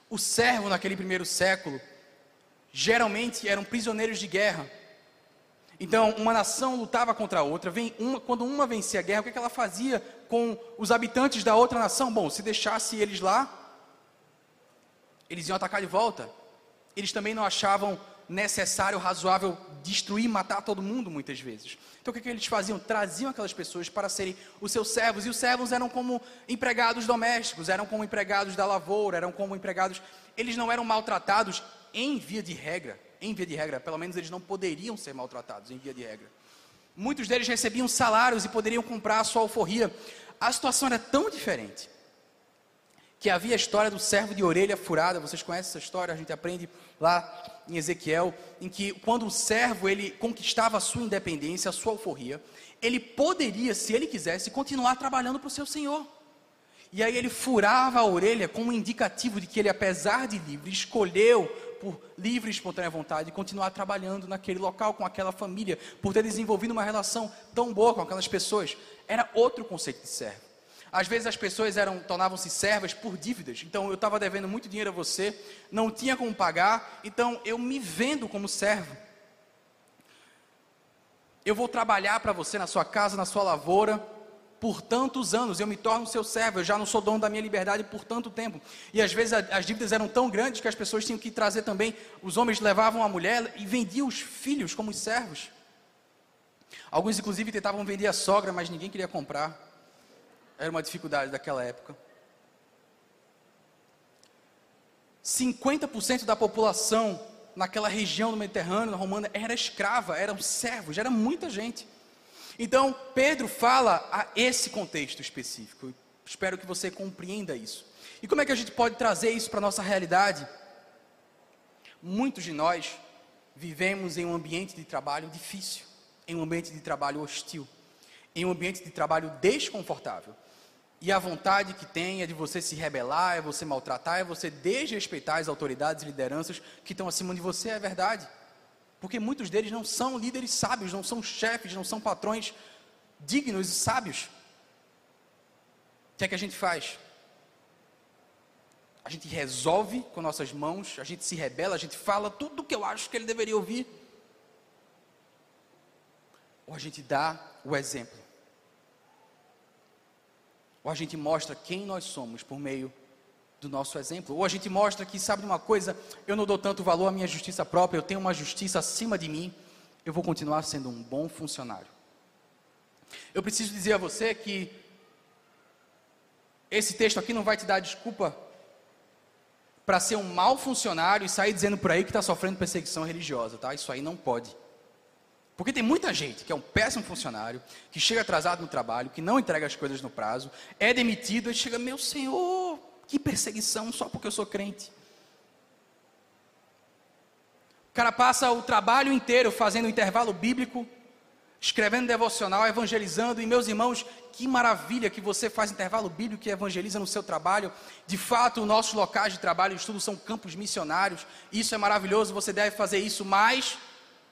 O servo naquele primeiro século geralmente eram prisioneiros de guerra. Então, uma nação lutava contra a outra. Uma, quando uma vencia a guerra, o que, é que ela fazia com os habitantes da outra nação? Bom, se deixasse eles lá, eles iam atacar de volta. Eles também não achavam necessário, razoável destruir, matar todo mundo muitas vezes. Então o que, é que eles faziam? Traziam aquelas pessoas para serem os seus servos, e os servos eram como empregados domésticos, eram como empregados da lavoura, eram como empregados. Eles não eram maltratados em via de regra, em via de regra, pelo menos eles não poderiam ser maltratados em via de regra. Muitos deles recebiam salários e poderiam comprar a sua alforria. A situação era tão diferente que havia a história do servo de orelha furada. Vocês conhecem essa história? A gente aprende lá em Ezequiel, em que quando o servo ele conquistava a sua independência, a sua alforria, ele poderia, se ele quisesse, continuar trabalhando para o seu senhor. E aí ele furava a orelha como indicativo de que ele, apesar de livre, escolheu por livre e espontânea vontade continuar trabalhando naquele local com aquela família, por ter desenvolvido uma relação tão boa com aquelas pessoas. Era outro conceito de servo. Às vezes as pessoas eram tornavam-se servas por dívidas. Então eu estava devendo muito dinheiro a você, não tinha como pagar, então eu me vendo como servo. Eu vou trabalhar para você na sua casa, na sua lavoura, por tantos anos, eu me torno seu servo, eu já não sou dono da minha liberdade por tanto tempo. E às vezes as dívidas eram tão grandes que as pessoas tinham que trazer também, os homens levavam a mulher e vendiam os filhos como servos. Alguns inclusive tentavam vender a sogra, mas ninguém queria comprar. Era uma dificuldade daquela época. 50% da população naquela região do Mediterrâneo, na Romana, era escrava, eram servos, era muita gente. Então, Pedro fala a esse contexto específico. Espero que você compreenda isso. E como é que a gente pode trazer isso para a nossa realidade? Muitos de nós vivemos em um ambiente de trabalho difícil, em um ambiente de trabalho hostil, em um ambiente de trabalho desconfortável. E a vontade que tem é de você se rebelar, é você maltratar, é você desrespeitar as autoridades e lideranças que estão acima de você, é verdade. Porque muitos deles não são líderes sábios, não são chefes, não são patrões dignos e sábios. O que é que a gente faz? A gente resolve com nossas mãos, a gente se rebela, a gente fala tudo o que eu acho que ele deveria ouvir. Ou a gente dá o exemplo. Ou a gente mostra quem nós somos por meio do nosso exemplo. Ou a gente mostra que, sabe de uma coisa, eu não dou tanto valor à minha justiça própria, eu tenho uma justiça acima de mim, eu vou continuar sendo um bom funcionário. Eu preciso dizer a você que esse texto aqui não vai te dar desculpa para ser um mau funcionário e sair dizendo por aí que está sofrendo perseguição religiosa, tá? Isso aí não pode. Porque tem muita gente que é um péssimo funcionário, que chega atrasado no trabalho, que não entrega as coisas no prazo, é demitido e chega, meu senhor, que perseguição só porque eu sou crente. O cara passa o trabalho inteiro fazendo intervalo bíblico, escrevendo devocional, evangelizando. E meus irmãos, que maravilha que você faz intervalo bíblico e evangeliza no seu trabalho. De fato, nossos locais de trabalho e estudo são campos missionários. Isso é maravilhoso, você deve fazer isso mais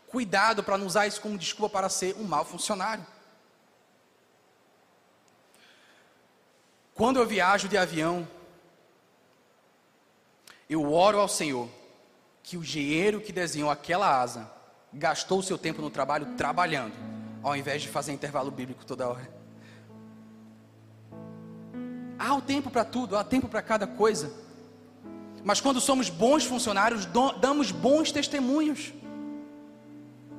Cuidado para não usar isso como desculpa para ser um mau funcionário. Quando eu viajo de avião, eu oro ao Senhor que o engenheiro que desenhou aquela asa gastou o seu tempo no trabalho trabalhando, ao invés de fazer intervalo bíblico toda hora. Há o tempo para tudo, há tempo para cada coisa. Mas quando somos bons funcionários, damos bons testemunhos.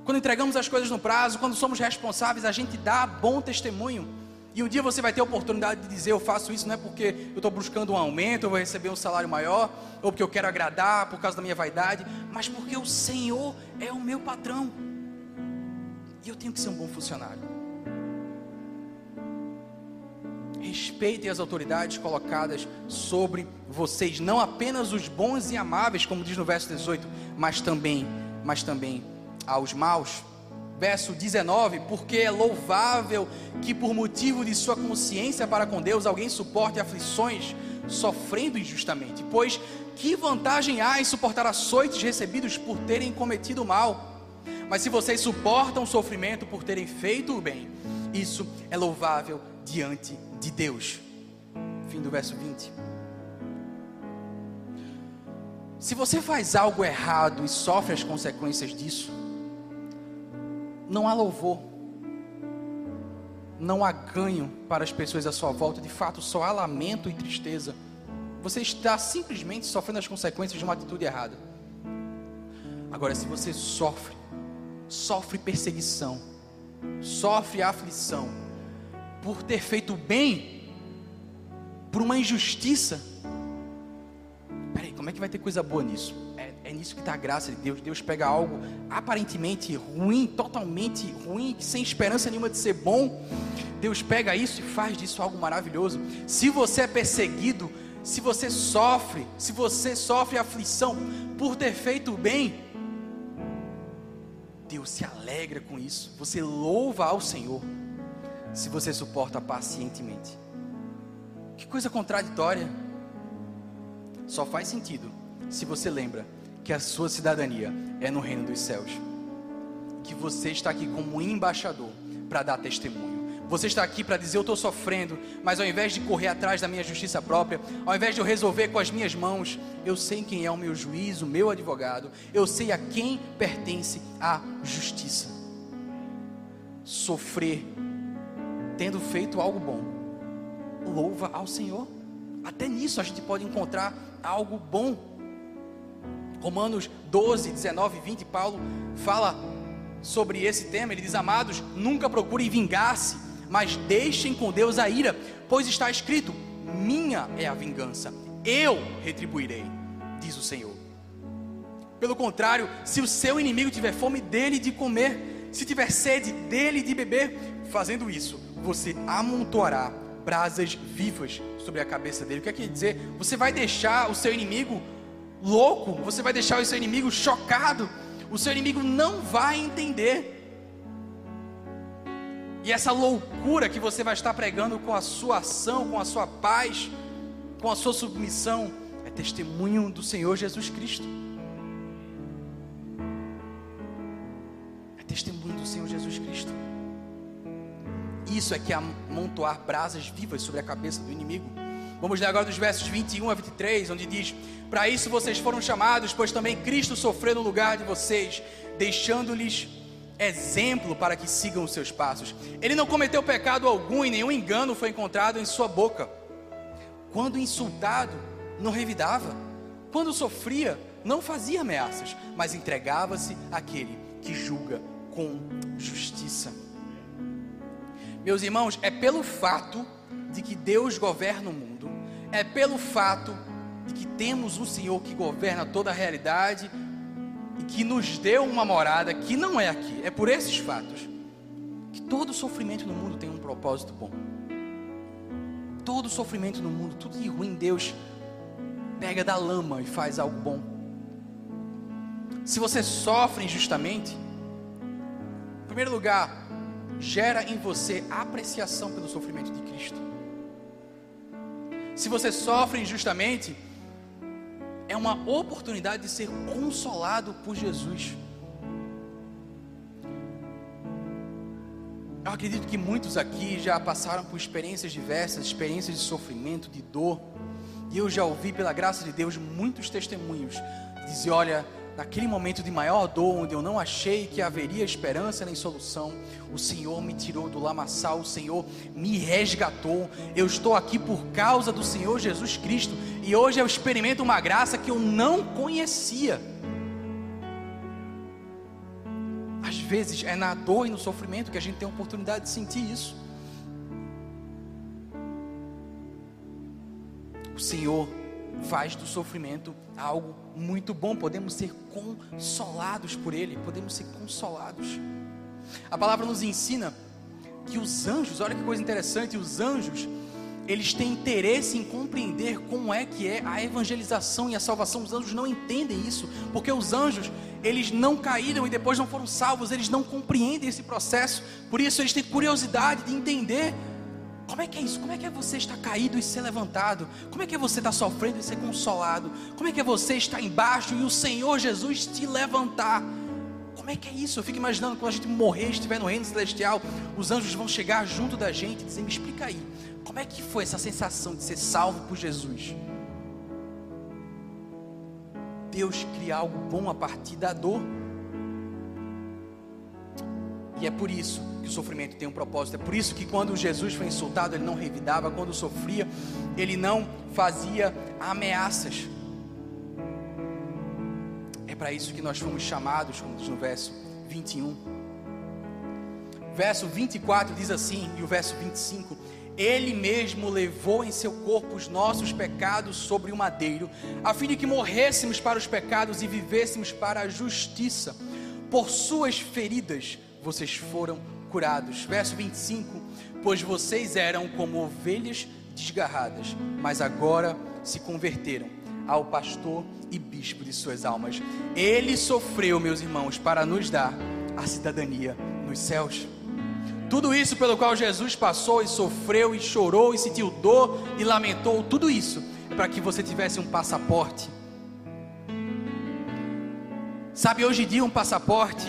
Quando entregamos as coisas no prazo, quando somos responsáveis, a gente dá bom testemunho. E um dia você vai ter a oportunidade de dizer: Eu faço isso não é porque eu estou buscando um aumento, eu vou receber um salário maior, ou porque eu quero agradar por causa da minha vaidade, mas porque o Senhor é o meu patrão. E eu tenho que ser um bom funcionário. Respeitem as autoridades colocadas sobre vocês, não apenas os bons e amáveis, como diz no verso 18, mas também, mas também aos maus. Verso 19: Porque é louvável que, por motivo de sua consciência para com Deus, alguém suporte aflições, sofrendo injustamente. Pois que vantagem há em suportar açoites recebidos por terem cometido mal? Mas se vocês suportam sofrimento por terem feito o bem, isso é louvável diante de Deus. Fim do verso 20. Se você faz algo errado e sofre as consequências disso, não há louvor, não há ganho para as pessoas à sua volta, de fato só há lamento e tristeza. Você está simplesmente sofrendo as consequências de uma atitude errada. Agora, se você sofre, sofre perseguição, sofre aflição, por ter feito bem, por uma injustiça, peraí, como é que vai ter coisa boa nisso? É nisso que está a graça de Deus. Deus pega algo aparentemente ruim, totalmente ruim, sem esperança nenhuma de ser bom. Deus pega isso e faz disso algo maravilhoso. Se você é perseguido, se você sofre, se você sofre aflição por ter feito o bem, Deus se alegra com isso. Você louva ao Senhor. Se você suporta pacientemente. Que coisa contraditória. Só faz sentido se você lembra que a sua cidadania é no reino dos céus. Que você está aqui como embaixador para dar testemunho. Você está aqui para dizer: Eu estou sofrendo, mas ao invés de correr atrás da minha justiça própria, ao invés de eu resolver com as minhas mãos, eu sei quem é o meu juiz, o meu advogado, eu sei a quem pertence a justiça. Sofrer, tendo feito algo bom, louva ao Senhor. Até nisso a gente pode encontrar algo bom. Romanos 12, 19 e 20, Paulo fala sobre esse tema. Ele diz: Amados, nunca procurem vingar-se, mas deixem com Deus a ira, pois está escrito: Minha é a vingança, eu retribuirei, diz o Senhor. Pelo contrário, se o seu inimigo tiver fome dele de comer, se tiver sede dele de beber, fazendo isso, você amontoará brasas vivas sobre a cabeça dele. O que é que quer dizer? Você vai deixar o seu inimigo louco, você vai deixar o seu inimigo chocado, o seu inimigo não vai entender. E essa loucura que você vai estar pregando com a sua ação, com a sua paz, com a sua submissão, é testemunho do Senhor Jesus Cristo. É testemunho do Senhor Jesus Cristo. Isso é que é amontoar brasas vivas sobre a cabeça do inimigo. Vamos ler agora dos versos 21 a 23, onde diz: Para isso vocês foram chamados, pois também Cristo sofreu no lugar de vocês, deixando-lhes exemplo para que sigam os seus passos. Ele não cometeu pecado algum e nenhum engano foi encontrado em sua boca. Quando insultado, não revidava. Quando sofria, não fazia ameaças, mas entregava-se àquele que julga com justiça. Meus irmãos, é pelo fato de que Deus governa o mundo, é pelo fato de que temos um Senhor que governa toda a realidade e que nos deu uma morada que não é aqui. É por esses fatos que todo sofrimento no mundo tem um propósito bom. Todo sofrimento no mundo, tudo de ruim, Deus pega da lama e faz algo bom. Se você sofre injustamente, em primeiro lugar, gera em você apreciação pelo sofrimento de se você sofre injustamente, é uma oportunidade de ser consolado por Jesus. Eu acredito que muitos aqui já passaram por experiências diversas, experiências de sofrimento, de dor. E eu já ouvi, pela graça de Deus, muitos testemunhos dizer: olha, naquele momento de maior dor, onde eu não achei que haveria esperança nem solução, o Senhor me tirou do lamaçal, o Senhor me resgatou. Eu estou aqui por causa do Senhor Jesus Cristo. E hoje eu experimento uma graça que eu não conhecia. Às vezes é na dor e no sofrimento que a gente tem a oportunidade de sentir isso. O Senhor faz do sofrimento algo muito bom. Podemos ser consolados por Ele, podemos ser consolados. A palavra nos ensina que os anjos, olha que coisa interessante, os anjos eles têm interesse em compreender como é que é a evangelização e a salvação. Os anjos não entendem isso, porque os anjos, eles não caíram e depois não foram salvos, eles não compreendem esse processo. Por isso eles têm curiosidade de entender como é que é isso? Como é que é você estar caído e ser levantado? Como é que é você estar sofrendo e ser consolado? Como é que é você estar embaixo e o Senhor Jesus te levantar? Como é que é isso? Eu fico imaginando quando a gente morrer, estiver no reino celestial, os anjos vão chegar junto da gente e dizer: Me explica aí, como é que foi essa sensação de ser salvo por Jesus? Deus cria algo bom a partir da dor. E é por isso que o sofrimento tem um propósito. É por isso que quando Jesus foi insultado, ele não revidava. Quando sofria, ele não fazia ameaças. É para isso que nós fomos chamados, como diz no verso 21. Verso 24 diz assim, e o verso 25: ele mesmo levou em seu corpo os nossos pecados sobre o madeiro, a fim de que morrêssemos para os pecados e vivêssemos para a justiça. Por suas feridas vocês foram curados. Verso 25: Pois vocês eram como ovelhas desgarradas, mas agora se converteram ao pastor e bispo de suas almas. Ele sofreu, meus irmãos, para nos dar a cidadania nos céus. Tudo isso pelo qual Jesus passou e sofreu e chorou e sentiu dor e lamentou, tudo isso é para que você tivesse um passaporte. Sabe, hoje em dia um passaporte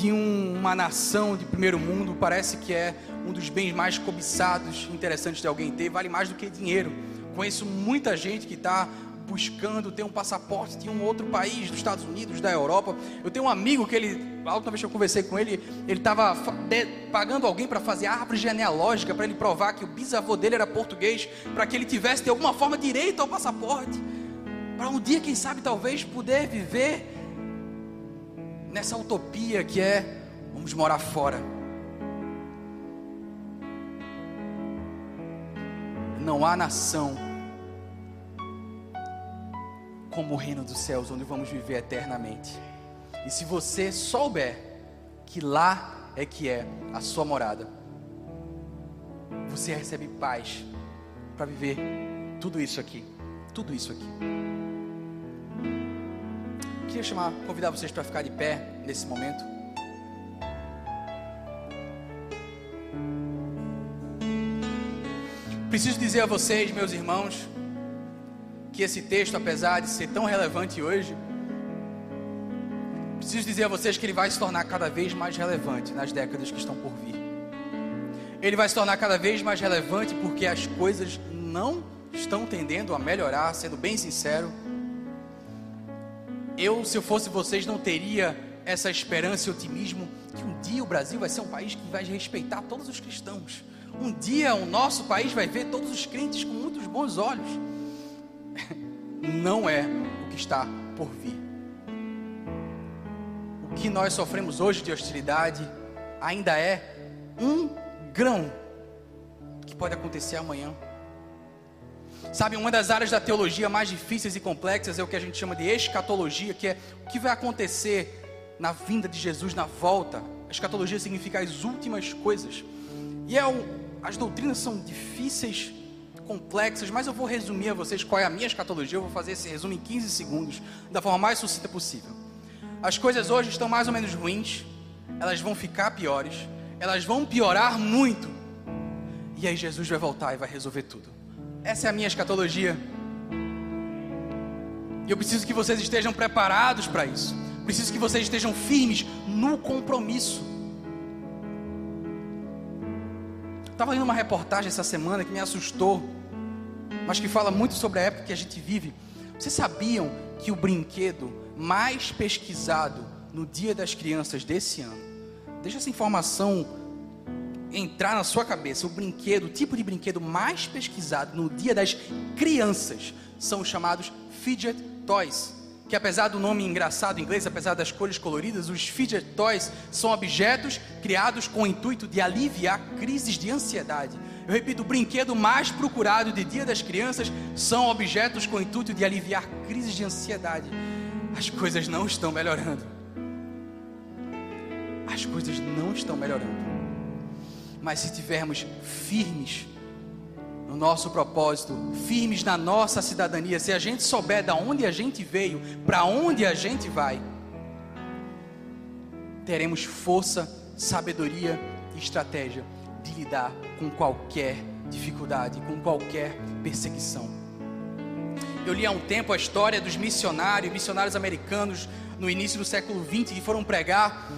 de um, uma nação de primeiro mundo parece que é um dos bens mais cobiçados, interessantes de alguém ter, vale mais do que dinheiro. Conheço muita gente que está buscando ter um passaporte de um outro país, dos Estados Unidos, da Europa. Eu tenho um amigo que ele, a última vez que eu conversei com ele, ele estava pagando alguém para fazer árvore genealógica, para ele provar que o bisavô dele era português, para que ele tivesse de alguma forma direito ao passaporte, para um dia, quem sabe, talvez poder viver nessa utopia que é vamos morar fora. Não há nação como o reino dos céus, onde vamos viver eternamente. E se você souber que lá é que é a sua morada, você recebe paz para viver tudo isso aqui, tudo isso aqui. Queria chamar, convidar vocês para ficar de pé nesse momento. Preciso dizer a vocês, meus irmãos, que esse texto, apesar de ser tão relevante hoje, preciso dizer a vocês que ele vai se tornar cada vez mais relevante nas décadas que estão por vir. Ele vai se tornar cada vez mais relevante porque as coisas não estão tendendo a melhorar, sendo bem sincero. Eu, se eu fosse vocês, não teria essa esperança e otimismo que um dia o Brasil vai ser um país que vai respeitar todos os cristãos. Um dia o nosso país vai ver todos os crentes com muitos bons olhos não é o que está por vir. O que nós sofremos hoje de hostilidade ainda é um grão que pode acontecer amanhã. Sabe, uma das áreas da teologia mais difíceis e complexas é o que a gente chama de escatologia, que é o que vai acontecer na vinda de Jesus, na volta. A escatologia significa as últimas coisas. E é as doutrinas são difíceis complexas, mas eu vou resumir a vocês qual é a minha escatologia. Eu vou fazer esse resumo em 15 segundos, da forma mais sucinta possível. As coisas hoje estão mais ou menos ruins, elas vão ficar piores, elas vão piorar muito, e aí Jesus vai voltar e vai resolver tudo. Essa é a minha escatologia. E eu preciso que vocês estejam preparados para isso. Preciso que vocês estejam firmes no compromisso. estava lendo uma reportagem essa semana que me assustou, mas que fala muito sobre a época que a gente vive. Vocês sabiam que o brinquedo mais pesquisado no Dia das Crianças desse ano, deixa essa informação entrar na sua cabeça, o brinquedo, o tipo de brinquedo mais pesquisado no Dia das Crianças são os chamados fidget toys que apesar do nome engraçado em inglês, apesar das cores coloridas, os fidget toys são objetos criados com o intuito de aliviar crises de ansiedade. Eu repito, o brinquedo mais procurado de Dia das Crianças são objetos com o intuito de aliviar crises de ansiedade. As coisas não estão melhorando. As coisas não estão melhorando. Mas se tivermos firmes no nosso propósito, firmes na nossa cidadania, se a gente souber de onde a gente veio, para onde a gente vai, teremos força, sabedoria e estratégia de lidar com qualquer dificuldade, com qualquer perseguição. Eu li há um tempo a história dos missionários, missionários americanos no início do século XX que foram pregar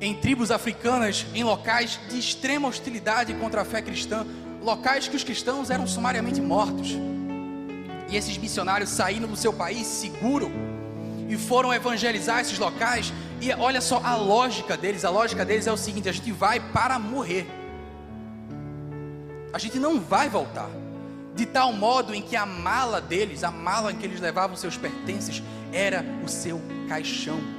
em tribos africanas em locais de extrema hostilidade contra a fé cristã, locais que os cristãos eram sumariamente mortos. E esses missionários saíram do seu país seguro e foram evangelizar esses locais. E olha só a lógica deles: a lógica deles é o seguinte: a gente vai para morrer, a gente não vai voltar. De tal modo em que a mala deles, a mala em que eles levavam seus pertences, era o seu caixão.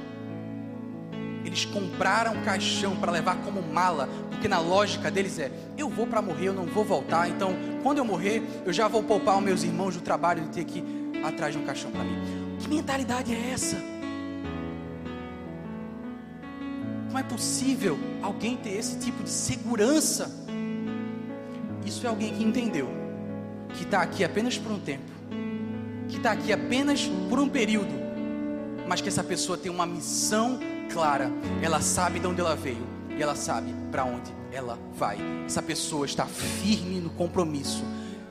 Eles compraram caixão para levar como mala, porque na lógica deles é: eu vou para morrer, eu não vou voltar. Então, quando eu morrer, eu já vou poupar os meus irmãos do trabalho de ter que ir atrás de um caixão para mim. Que mentalidade é essa? Como é possível alguém ter esse tipo de segurança? Isso é alguém que entendeu que está aqui apenas por um tempo, que está aqui apenas por um período, mas que essa pessoa tem uma missão clara, ela sabe de onde ela veio e ela sabe para onde ela vai. Essa pessoa está firme no compromisso,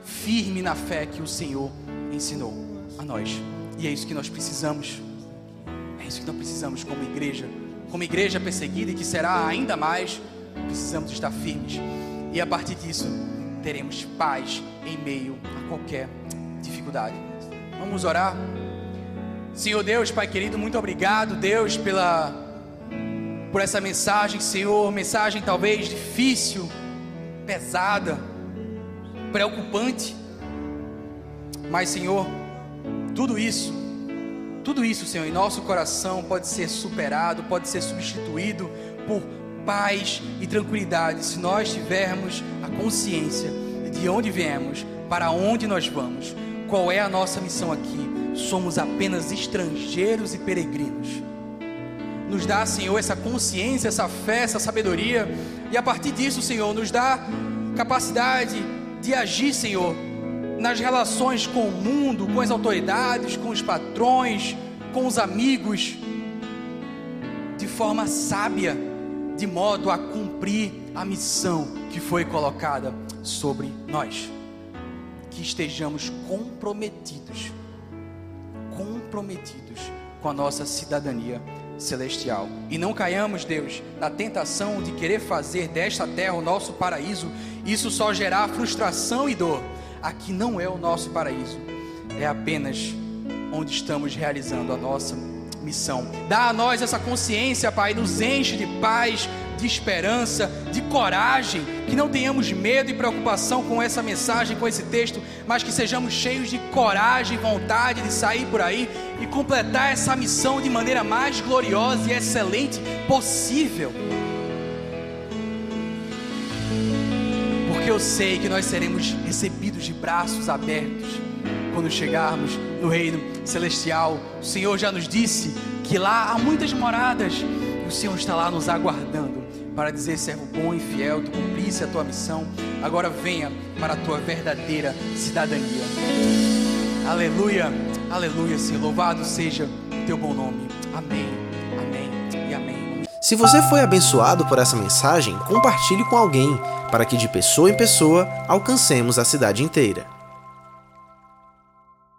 firme na fé que o Senhor ensinou a nós. E é isso que nós precisamos. É isso que nós precisamos como igreja, como igreja perseguida e que será ainda mais, precisamos estar firmes. E a partir disso, teremos paz em meio a qualquer dificuldade. Vamos orar. Senhor Deus, Pai querido, muito obrigado, Deus, pela por essa mensagem, Senhor, mensagem talvez difícil, pesada, preocupante. Mas, Senhor, tudo isso, tudo isso, Senhor, em nosso coração pode ser superado, pode ser substituído por paz e tranquilidade se nós tivermos a consciência de onde viemos, para onde nós vamos, qual é a nossa missão aqui. Somos apenas estrangeiros e peregrinos nos dá, Senhor, essa consciência, essa fé, essa sabedoria, e a partir disso, Senhor, nos dá capacidade de agir, Senhor, nas relações com o mundo, com as autoridades, com os patrões, com os amigos, de forma sábia, de modo a cumprir a missão que foi colocada sobre nós. Que estejamos comprometidos, comprometidos com a nossa cidadania celestial. E não caiamos, Deus, na tentação de querer fazer desta terra o nosso paraíso. Isso só gerar frustração e dor. Aqui não é o nosso paraíso, é apenas onde estamos realizando a nossa missão. Dá a nós essa consciência, Pai, nos enche de paz, de esperança, de coragem, que não tenhamos medo e preocupação com essa mensagem, com esse texto, mas que sejamos cheios de coragem e vontade de sair por aí e completar essa missão de maneira mais gloriosa e excelente possível. Porque eu sei que nós seremos recebidos de braços abertos quando chegarmos no reino celestial. O Senhor já nos disse que lá há muitas moradas e o Senhor está lá nos aguardando para dizer: servo bom e fiel, tu cumprisse a tua missão, agora venha para a tua verdadeira cidadania. Aleluia, aleluia, Senhor. Louvado seja o teu bom nome. Amém, amém e amém. Se você foi abençoado por essa mensagem, compartilhe com alguém, para que de pessoa em pessoa alcancemos a cidade inteira.